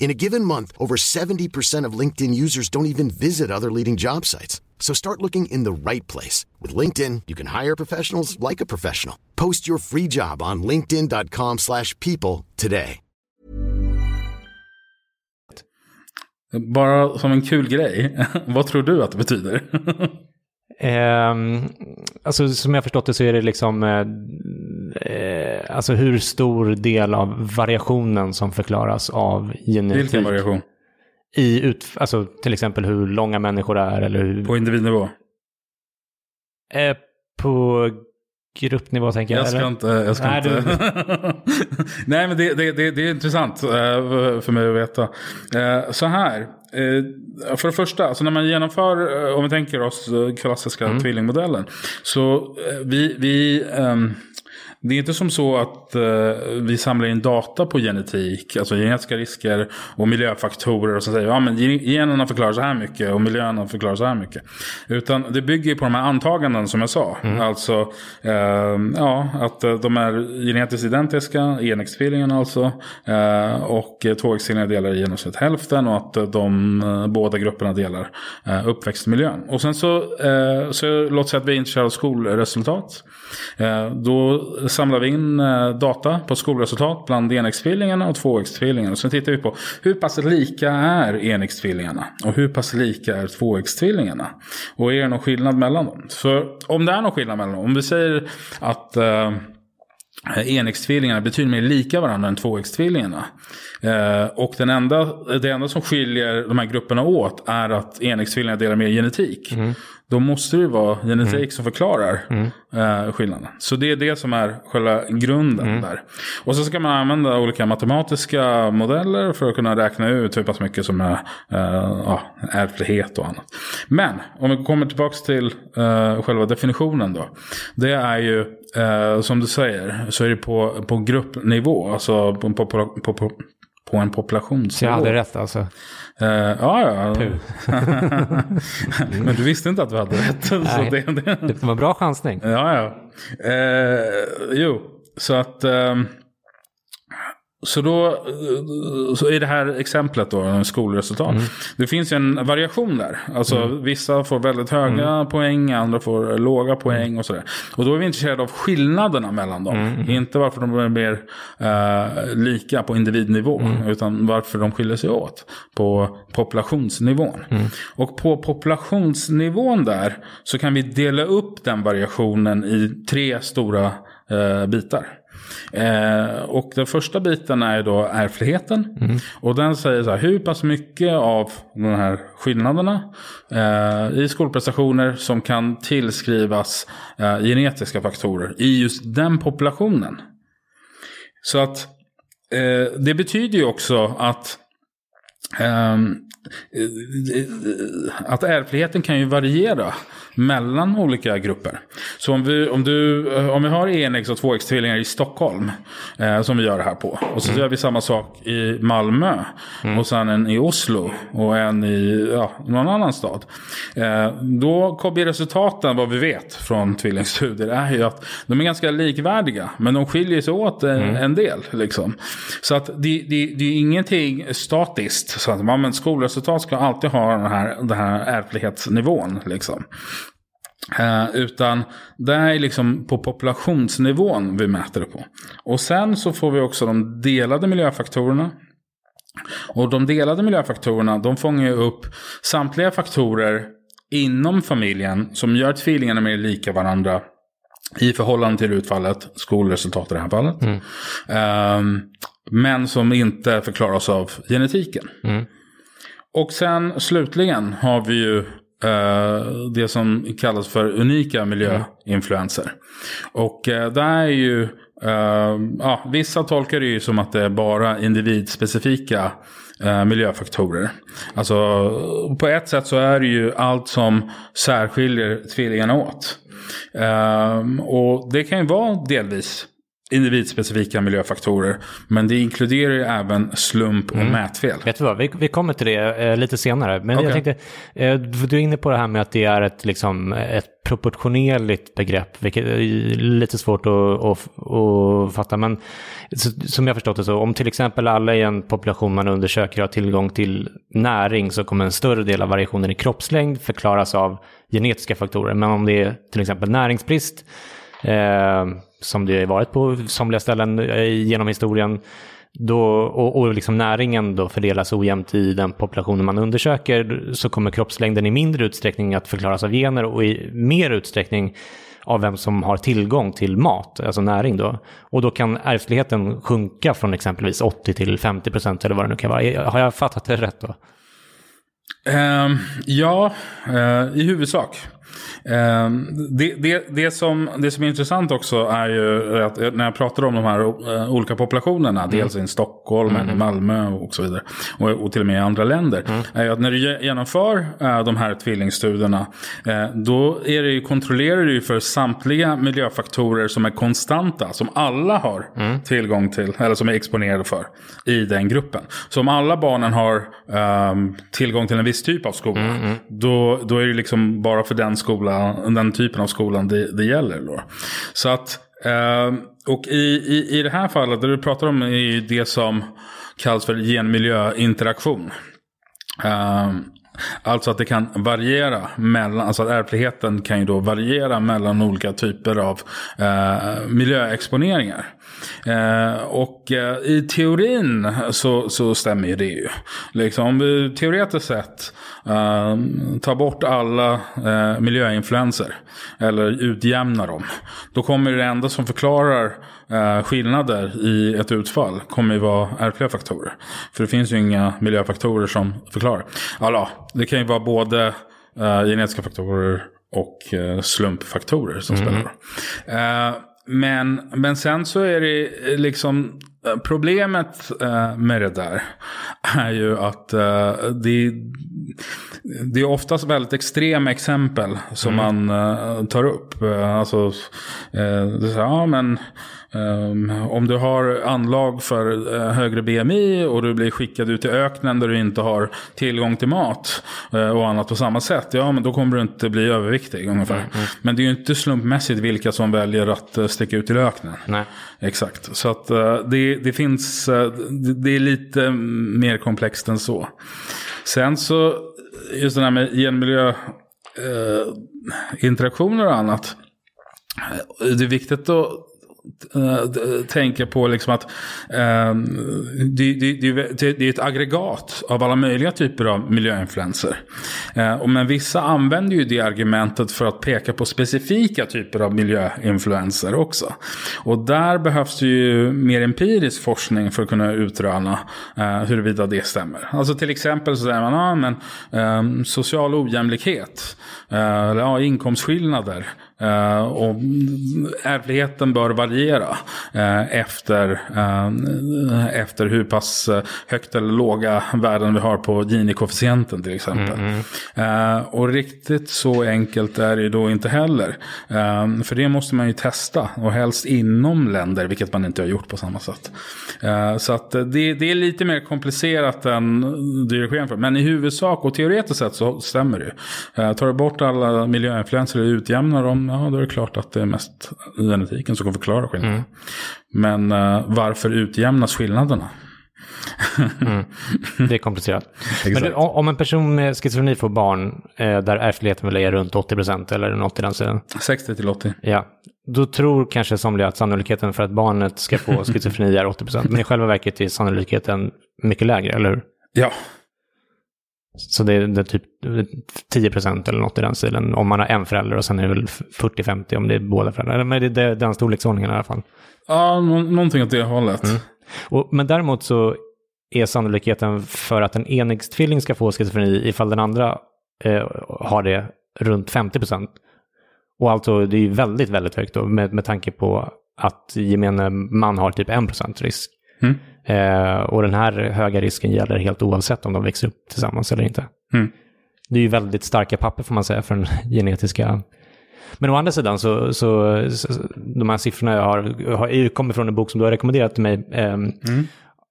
In a given month, over 70% of LinkedIn users don't even visit other leading job sites. So start looking in the right place. With LinkedIn, you can hire professionals like a professional. Post your free job on linkedin.com slash people today. Bara som en kul grej, <laughs> vad tror du att det betyder? <laughs> Eh, alltså som jag förstått det så är det liksom eh, eh, alltså hur stor del av variationen som förklaras av genetik. Vilken variation? I ut, alltså till exempel hur långa människor är eller hur... På individnivå? Eh, på gruppnivå tänker jag. Jag ska eller? inte... Jag ska Nej, inte. <laughs> Nej, men det, det, det, det är intressant eh, för mig att veta. Eh, Så här. Eh, För det första, alltså när man genomför, eh, om vi tänker oss eh, klassiska Mm. tvillingmodellen. Så vi, vi ehm, det är inte som så att eh, vi samlar in data på genetik, alltså genetiska risker och miljöfaktorer och så säger ja men generna förklarar så här mycket och miljön förklarar så här mycket. Utan det bygger på de här antaganden som jag sa. Mm. Alltså eh, ja, att eh, de är genetiskt identiska, enäggstvillingarna alltså. Eh, och tvåäggstvillingar delar i genomsnitt hälften och att de eh, båda grupperna delar eh, uppväxtmiljön. Och sen så, eh, så låt säga att vi är intresserade av skolresultat. Eh, då samlar vi in eh, data på skolresultat bland enäggstvillingarna och tvåäggstvillingarna. Sen tittar vi på hur pass lika är enäggstvillingarna och hur pass lika är tvåäggstvillingarna. Och är det någon skillnad mellan dem? För om det är någon skillnad mellan dem, om vi säger att eh, enäggstvillingarna betyder mer lika varandra än tvåäggstvillingarna. Eh, och den enda, det enda som skiljer de här grupperna åt är att enäggstvillingar delar mer genetik. Mm. Då måste det vara genetik mm. som förklarar mm. eh, skillnaden. Så det är det som är själva grunden mm. där. Och så ska man använda olika matematiska modeller för att kunna räkna ut hur pass mycket som är eh, ärftlighet och annat. Men om vi kommer tillbaka till eh, själva definitionen då. Det är ju eh, som du säger så är det på, på gruppnivå. Alltså på, på, på, på på en populationsnivå. Så jag hade rätt alltså? Uh, ja, ja. <laughs> Men du visste inte att du hade rätt. Nej, det, det... det var bra chansning. Ja, ja. Uh, jo, så att... Um, så då så i det här exemplet då, skolresultat. Mm. Det finns ju en variation där. Alltså mm. vissa får väldigt höga mm. poäng, andra får låga poäng och sådär. Och då är vi intresserade av skillnaderna mellan dem. Mm. Inte varför de är mer uh, lika på individnivå. Mm. Utan varför de skiljer sig åt på populationsnivån. Mm. Och på populationsnivån där så kan vi dela upp den variationen i tre stora uh, bitar. Eh, och den första biten är då ärftligheten. Mm. Och den säger så här, hur pass mycket av de här skillnaderna eh, i skolprestationer som kan tillskrivas eh, genetiska faktorer i just den populationen. Så att eh, det betyder ju också att att ärftligheten kan ju variera mellan olika grupper. Så om vi, om du, eh, om vi har enäggs och tvåäggstvillingar i Stockholm, eh, som vi gör här på. Och så mm. gör vi samma sak i Malmö. Mm. Och sen en i Oslo och en i ja, någon annan stad. Eh, då blir resultaten, vad vi vet från tvillingstudier, är ju att de är ganska likvärdiga. Men de skiljer sig åt en, mm. en del. Liksom. Så att det, det, det är ingenting statiskt. Så att man, skolresultat ska alltid ha den här, den här ärftlighetsnivån. Liksom. Eh, utan det är liksom på populationsnivån vi mäter det på. Och sen så får vi också de delade miljöfaktorerna. Och de delade miljöfaktorerna de fångar ju upp samtliga faktorer inom familjen som gör tvillingarna mer lika varandra i förhållande till utfallet, skolresultat i det här fallet. Mm. Um, men som inte förklaras av genetiken. Mm. Och sen slutligen har vi ju Uh, det som kallas för unika miljöinfluenser. Och uh, där är ju, uh, ja, vissa tolkar det ju som att det är bara individspecifika miljöfaktorer. Alltså på ett sätt så är det ju allt som särskiljer tvillingarna åt. och det kan ju vara delvis individspecifika miljöfaktorer. Men det inkluderar ju även slump och mm. mätfel. Vet du vad, vi, vi kommer till det eh, lite senare. Men okay. jag tänkte, eh, du är inne på det här med att det är ett, liksom, ett proportionerligt begrepp, vilket är lite svårt att, att, att fatta. Men som jag förstått det så, om till exempel alla i en population man undersöker har tillgång till näring så kommer en större del av variationen i kroppslängd förklaras av genetiska faktorer. Men om det är till exempel näringsbrist eh, som det har varit på somliga ställen eh, genom historien. Då, och, och liksom näringen då fördelas ojämnt i den populationen man undersöker så kommer kroppslängden i mindre utsträckning att förklaras av gener och i mer utsträckning av vem som har tillgång till mat, alltså näring då. Och då kan ärftligheten sjunka från exempelvis 80 till 50 procent eller vad det nu kan vara. Har jag fattat det rätt då? Ehm, ja, eh, i huvudsak. Ehm, det, det, det, som, det som är intressant också är ju att när jag pratar om de här eh, olika populationerna, mm. dels i Stockholm, mm. i Malmö och så vidare, och, och, till och med i andra länder, mm. är att när du genomför äh, de här tvillingstudierna, då är det ju, kontrollerar du för samtliga miljöfaktorer som är konstanta, som alla har mm. tillgång till, eller som är exponerade för i den gruppen. Så om alla barnen har äh, tillgång till en viss typ av skola, mm, mm. då, då är det liksom bara för den skolan skola, den typen av skolan det, det gäller. Då. Så att, eh, och i, i, i det här fallet, det du pratar om är det som kallas för genmiljöinteraktion. Eh, Alltså att det kan variera mellan, alltså att ärftligheten kan ju då variera mellan olika typer av eh, miljöexponeringar. Eh, och eh, i teorin så, så stämmer ju det ju. Liksom, om vi teoretiskt sett eh, tar bort alla eh, miljöinfluenser eller utjämnar dem. Då kommer det enda som förklarar eh, skillnader i ett utfall kommer ju vara ärftliga faktorer. För det finns ju inga miljöfaktorer som förklarar. Alltså, det kan ju vara både eh, genetiska faktorer och eh, slumpfaktorer som mm. spelar. Eh, men, men sen så är det liksom eh, Problemet eh, med det där <laughs> är ju att eh, det, det är oftast väldigt extrema exempel som mm. man tar upp. Alltså, det är så, ja men Um, om du har anlag för uh, högre BMI och du blir skickad ut i öknen där du inte har tillgång till mat uh, och annat på samma sätt. Ja, men då kommer du inte bli överviktig ungefär. Mm, mm. Men det är ju inte slumpmässigt vilka som väljer att uh, sticka ut i öknen. Nej. Exakt. Så att det, det finns, det är lite mer komplext än så. Sen så, just det här med genmiljö, eh, interaktioner och annat. Det är viktigt att Eh, tänker på liksom att um, det, det, det, det, är ett aggregat av alla möjliga typer av miljöinfluenser. Uh, men vissa använder ju det argumentet för att peka på specifika typer av miljöinfluenser också. Och där behövs det ju mer empirisk forskning för att kunna utröna uh, huruvida det stämmer. Alltså till exempel så säger man ah, men, ehm, social ojämlikhet, eller ja, inkomstskillnader. Uh, och ärftligheten bör variera uh, efter, uh, efter hur pass högt eller låga värden vi har på Gini-koefficienten till exempel. Mm, mm. och riktigt så enkelt är det då inte heller. för det måste man ju testa och helst inom länder, vilket man inte har gjort på samma sätt. så att det, det, är lite mer komplicerat än dirigering för. Men i huvudsak och teoretiskt sett så stämmer det. Tar du bort alla miljöinfluenser och utjämnar dem ja då är det klart att det är mest genetiken som kan förklara skillnaden. Mm. Men uh, varför utjämnas skillnaderna? <laughs> mm. Det är komplicerat. Men det, om en person med schizofreni får barn eh, där ärftligheten väl är runt 80% eller något i den sidan. 60 till 80. Ja, då tror kanske somliga att sannolikheten för att barnet ska få <laughs> schizofreni är 80%. Men i själva verket är sannolikheten mycket lägre, eller hur? Ja, så det är, det är typ 10 procent eller något i den stilen om man har en förälder och sen är det väl 40-50 om det är båda föräldrar. Men det är den storleksordningen i alla fall. Ja, någonting åt det hållet. Mm. Och, men däremot så är sannolikheten för att en enäggstvilling ska få schizofreni ifall den andra eh, har det runt 50 procent. Och alltså det är ju väldigt, väldigt högt då med, med tanke på att gemene man har typ 1 procent risk. Mm. Eh, och den här höga risken gäller helt oavsett om de växer upp tillsammans eller inte. Mm. Det är ju väldigt starka papper får man säga för den <laughs> genetiska men å andra sidan så, så, så de här siffrorna jag har, har kommer från en bok som du har rekommenderat till mig eh, mm.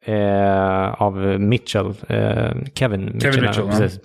eh, av Mitchell, eh, Kevin Mitchell. Kevin Mitchell precis.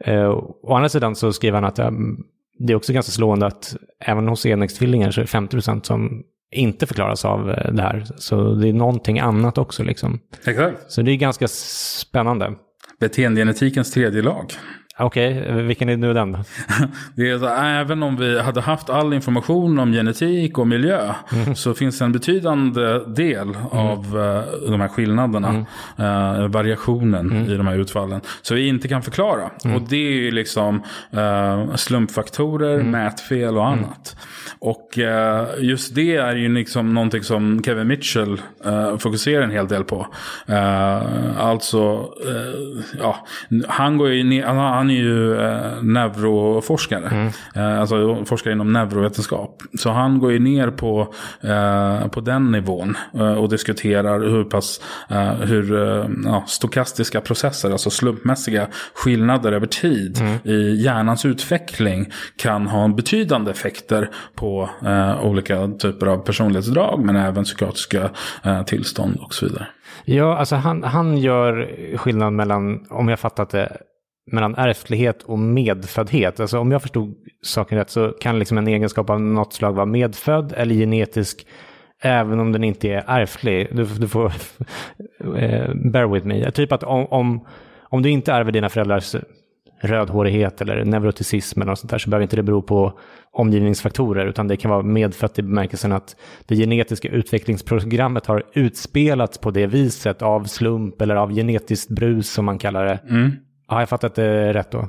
Eh, å andra sidan så skriver han att um, det är också ganska slående att även hos enäggstvillingar så är det 50 som inte förklaras av eh, det här. Så det är någonting annat också liksom. Exakt. Så det är ganska spännande. Beteendegenetikens tredje lag. Okej, okay, vilken är nu den <laughs> det är så, även om vi hade haft all information om genetik och miljö mm. så finns en betydande del mm. av uh, de här skillnaderna, mm. uh, variationen mm. i de här utfallen, så vi inte kan förklara. Mm. Och det är ju liksom uh, slumpfaktorer, mm. mätfel och annat. Och just det är ju liksom någonting som Kevin Mitchell fokuserar en hel del på. alltså, ja, han går ju ner, han är ju eh, neuroforskare. Mm. Eh, alltså forskare inom neurovetenskap. Så han går ju ner på, eh, på den nivån eh, och diskuterar hur pass eh, hur eh, ja, stokastiska processer, alltså slumpmässiga skillnader över tid mm. i hjärnans utveckling kan ha betydande effekter på olika typer av personlighetsdrag men även psykiatriska tillstånd och så vidare. Ja, alltså han, han gör skillnad mellan, om jag fattat det, mellan ärftlighet och medföddhet. Alltså om jag förstod saken rätt så kan liksom en egenskap av något slag vara medfödd eller genetisk även om den inte är ärftlig. Du, du får <laughs> eh, bear with me. Typ att om, om, om du inte ärver dina föräldrars rödhårighet eller neuroticism eller något sånt där så behöver inte det bero på omgivningsfaktorer utan det kan vara medfött i bemärkelsen att det genetiska utvecklingsprogrammet har utspelats på det viset av slump eller av genetiskt brus som man kallar det. Mm. Ja, jag fattar att det är rätt då?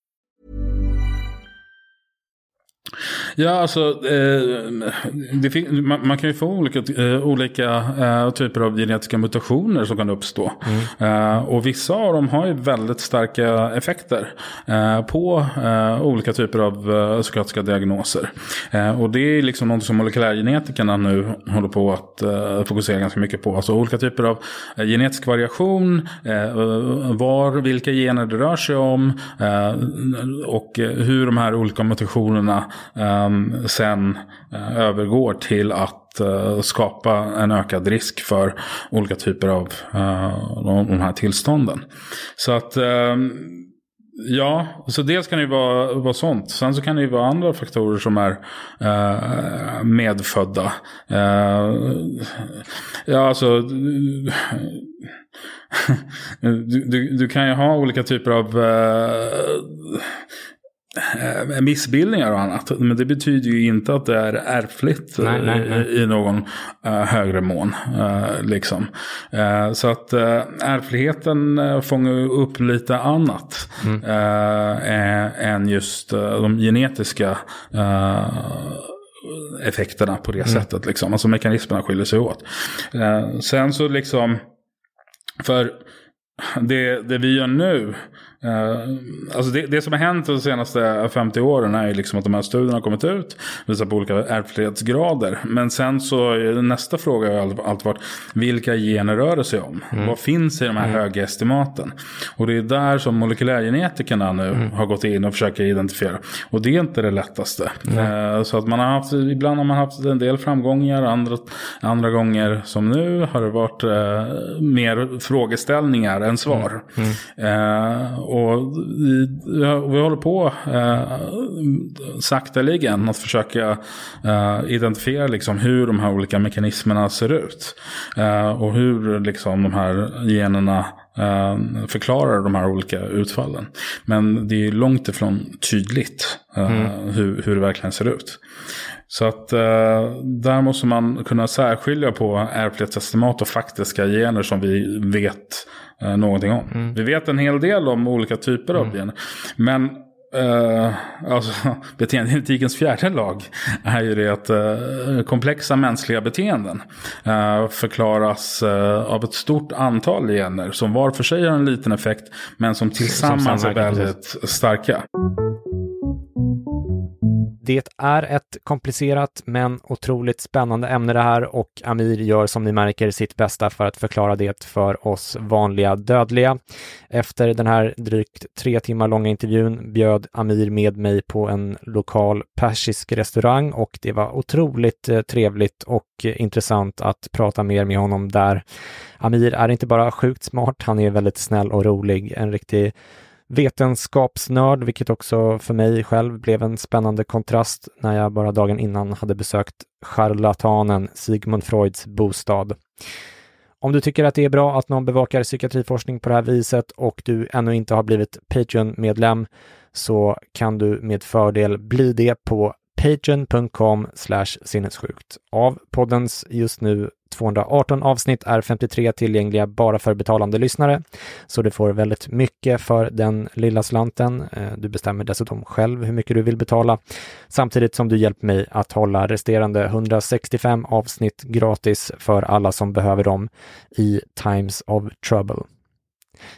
Ja, alltså eh, det, man, man, kan ju få olika, eh, olika eh, typer av genetiska mutationer som kan uppstå. Mm. Eh, och vissa av dem har ju väldigt starka effekter eh, på eh, olika typer av uh, psykiatriska diagnoser. och det är liksom något som molekylärgenetikerna nu håller på att fokusera ganska mycket på. Alltså olika typer av genetisk variation, var, vilka gener det rör sig om och hur de här olika mutationerna Ehm, sen eh, övergår till att eh, skapa en ökad risk för olika typer av eh, de, här tillstånden. Så att ehm, Ja, så dels kan det ju vara, vara sånt. Sen så kan det ju vara andra faktorer som är medfödda. Ja, alltså... du, du, du, kan ju ha olika typer av Eh, missbildningar och annat. Men det betyder ju inte att det är ärftligt nej, nej, nej. i någon uh, högre mån. Uh, liksom. Uh, så att ärftligheten fångar upp lite annat mm. än just de genetiska effekterna på det mm. sättet. Liksom. Alltså mekanismerna skiljer sig åt. sen så liksom, för det, det vi gör nu Uh, alltså det, det, som har hänt de senaste 50 åren är ju liksom att de här studierna har kommit ut. Visar på olika ärftlighetsgrader. Men sen så nästa fråga har alltid varit vilka gener rör det sig om? Mm. Vad finns i de här mm. höga estimaten? Och det är där som molekylärgenetikerna nu mm. har gått in och försöker identifiera. Och det är inte det lättaste. Uh, så att man har haft, ibland har man haft en del framgångar. Andra, andra gånger som nu har det varit uh, mer frågeställningar än svar. Och vi, vi håller på eh, sakteligen att försöka eh, identifiera liksom hur de här olika mekanismerna ser ut. Eh, och hur liksom de här generna eh, förklarar de här olika utfallen. Men det är långt ifrån tydligt eh, mm. hur, hur det verkligen ser ut. Så att eh, där måste man kunna särskilja på ärftlighetsestimat och faktiska gener som vi vet eh, någonting om. Mm. Vi vet en hel del om olika typer av mm. beteenden. Men Uh, alltså, <laughs> beteendegenetikens fjärde lag är ju det att uh, komplexa mänskliga beteenden uh, förklaras av ett stort antal gener som var för sig har en liten effekt men som tillsammans som är väldigt starka. Det är ett komplicerat men otroligt spännande ämne det här och Amir gör som ni märker sitt bästa för att förklara det för oss vanliga dödliga. Efter den här drygt tre timmar långa intervjun bjöd Amir med mig på en lokal persisk restaurang och det var otroligt eh, trevligt och intressant att prata mer med honom där. Amir är inte bara sjukt smart, han är väldigt snäll och rolig, en riktig vetenskapsnörd, vilket också för mig själv blev en spännande kontrast när jag bara dagen innan hade besökt charlatanen Sigmund Freuds bostad. Om du tycker att det är bra att någon bevakar psykiatriforskning på det här viset och du ännu inte har blivit Patreon-medlem så kan du med fördel bli det på patreon.com sinnessjukt. Av poddens just nu 218 avsnitt är 53 tillgängliga bara för betalande lyssnare, så du får väldigt mycket för den lilla slanten. Eh, du bestämmer dessutom själv hur mycket du vill betala, samtidigt som du hjälper mig att hålla resterande 165 avsnitt gratis för alla som behöver dem i Times of Trouble.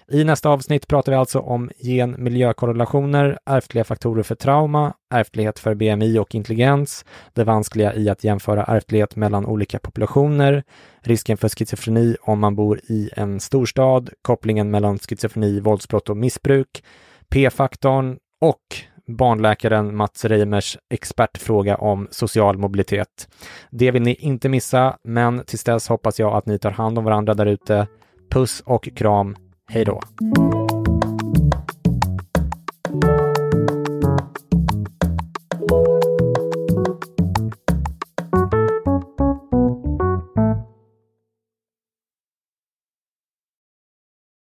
I nästa avsnitt pratar vi alltså om gen-miljökorrelationer, ärftliga faktorer för trauma, ärftlighet för BMI och intelligens, det vanskliga i att jämföra ärftlighet mellan olika populationer, risken för schizofreni om man bor i en storstad, kopplingen mellan schizofreni, våldsbrott och missbruk, P-faktorn och barnläkaren Mats Reimers expertfråga om social mobilitet. Det vill ni inte missa, men tills dess hoppas jag att ni tar hand om varandra där ute. Puss och kram. Hej då!